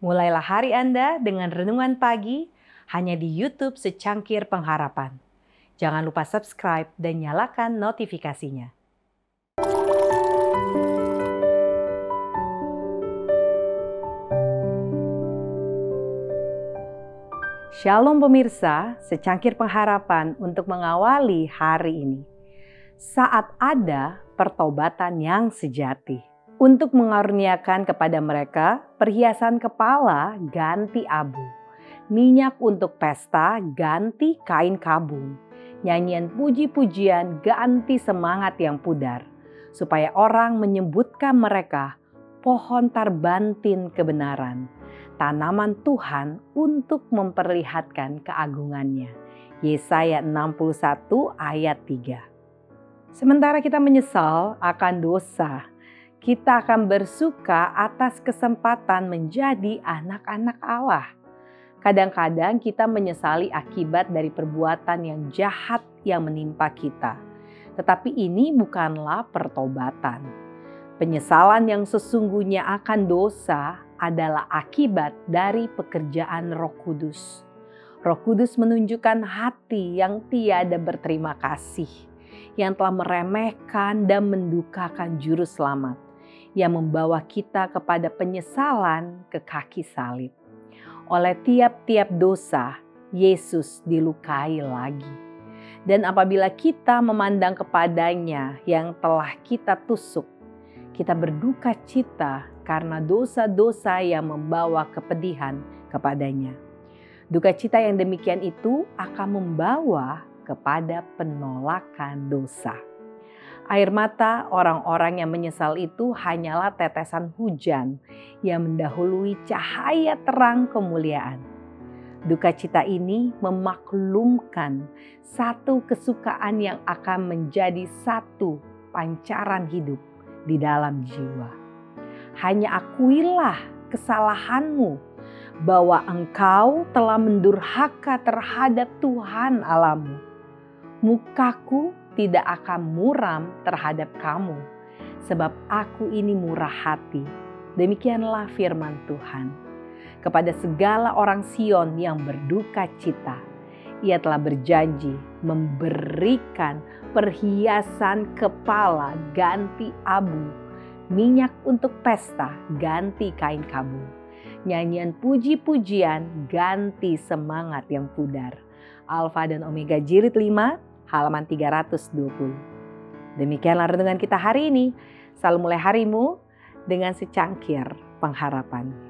Mulailah hari Anda dengan renungan pagi hanya di YouTube Secangkir Pengharapan. Jangan lupa subscribe dan nyalakan notifikasinya. Shalom pemirsa, secangkir pengharapan untuk mengawali hari ini. Saat ada pertobatan yang sejati untuk mengaruniakan kepada mereka perhiasan kepala ganti abu, minyak untuk pesta ganti kain kabung, nyanyian puji-pujian ganti semangat yang pudar, supaya orang menyebutkan mereka pohon tarbantin kebenaran, tanaman Tuhan untuk memperlihatkan keagungannya. Yesaya 61 ayat 3. Sementara kita menyesal akan dosa kita akan bersuka atas kesempatan menjadi anak-anak Allah. Kadang-kadang kita menyesali akibat dari perbuatan yang jahat yang menimpa kita, tetapi ini bukanlah pertobatan. Penyesalan yang sesungguhnya akan dosa adalah akibat dari pekerjaan Roh Kudus. Roh Kudus menunjukkan hati yang tiada berterima kasih, yang telah meremehkan dan mendukakan Juru Selamat yang membawa kita kepada penyesalan ke kaki salib. Oleh tiap-tiap dosa, Yesus dilukai lagi. Dan apabila kita memandang kepadanya yang telah kita tusuk, kita berduka cita karena dosa-dosa yang membawa kepedihan kepadanya. Duka cita yang demikian itu akan membawa kepada penolakan dosa. Air mata orang-orang yang menyesal itu hanyalah tetesan hujan yang mendahului cahaya terang kemuliaan. Duka cita ini memaklumkan satu kesukaan yang akan menjadi satu pancaran hidup di dalam jiwa. Hanya akuilah kesalahanmu bahwa engkau telah mendurhaka terhadap Tuhan Alamu. Mukaku tidak akan muram terhadap kamu, sebab aku ini murah hati. Demikianlah firman Tuhan. Kepada segala orang Sion yang berduka cita, ia telah berjanji memberikan perhiasan kepala ganti abu, minyak untuk pesta ganti kain kabung, nyanyian puji-pujian ganti semangat yang pudar. Alfa dan Omega Jilid 5 halaman 320. Demikianlah renungan kita hari ini. Selalu mulai harimu dengan secangkir pengharapan.